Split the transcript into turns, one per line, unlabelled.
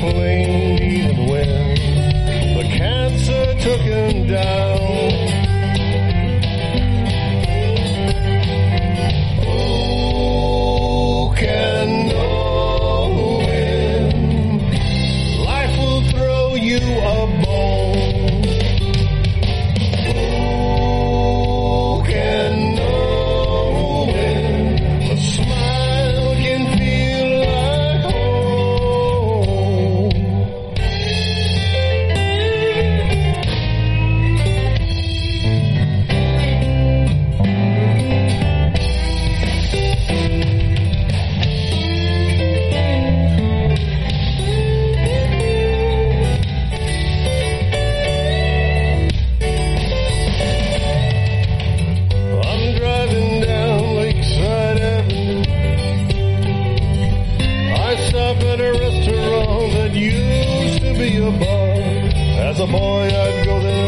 Hopefully used to be a bum. As a boy, I'd go there.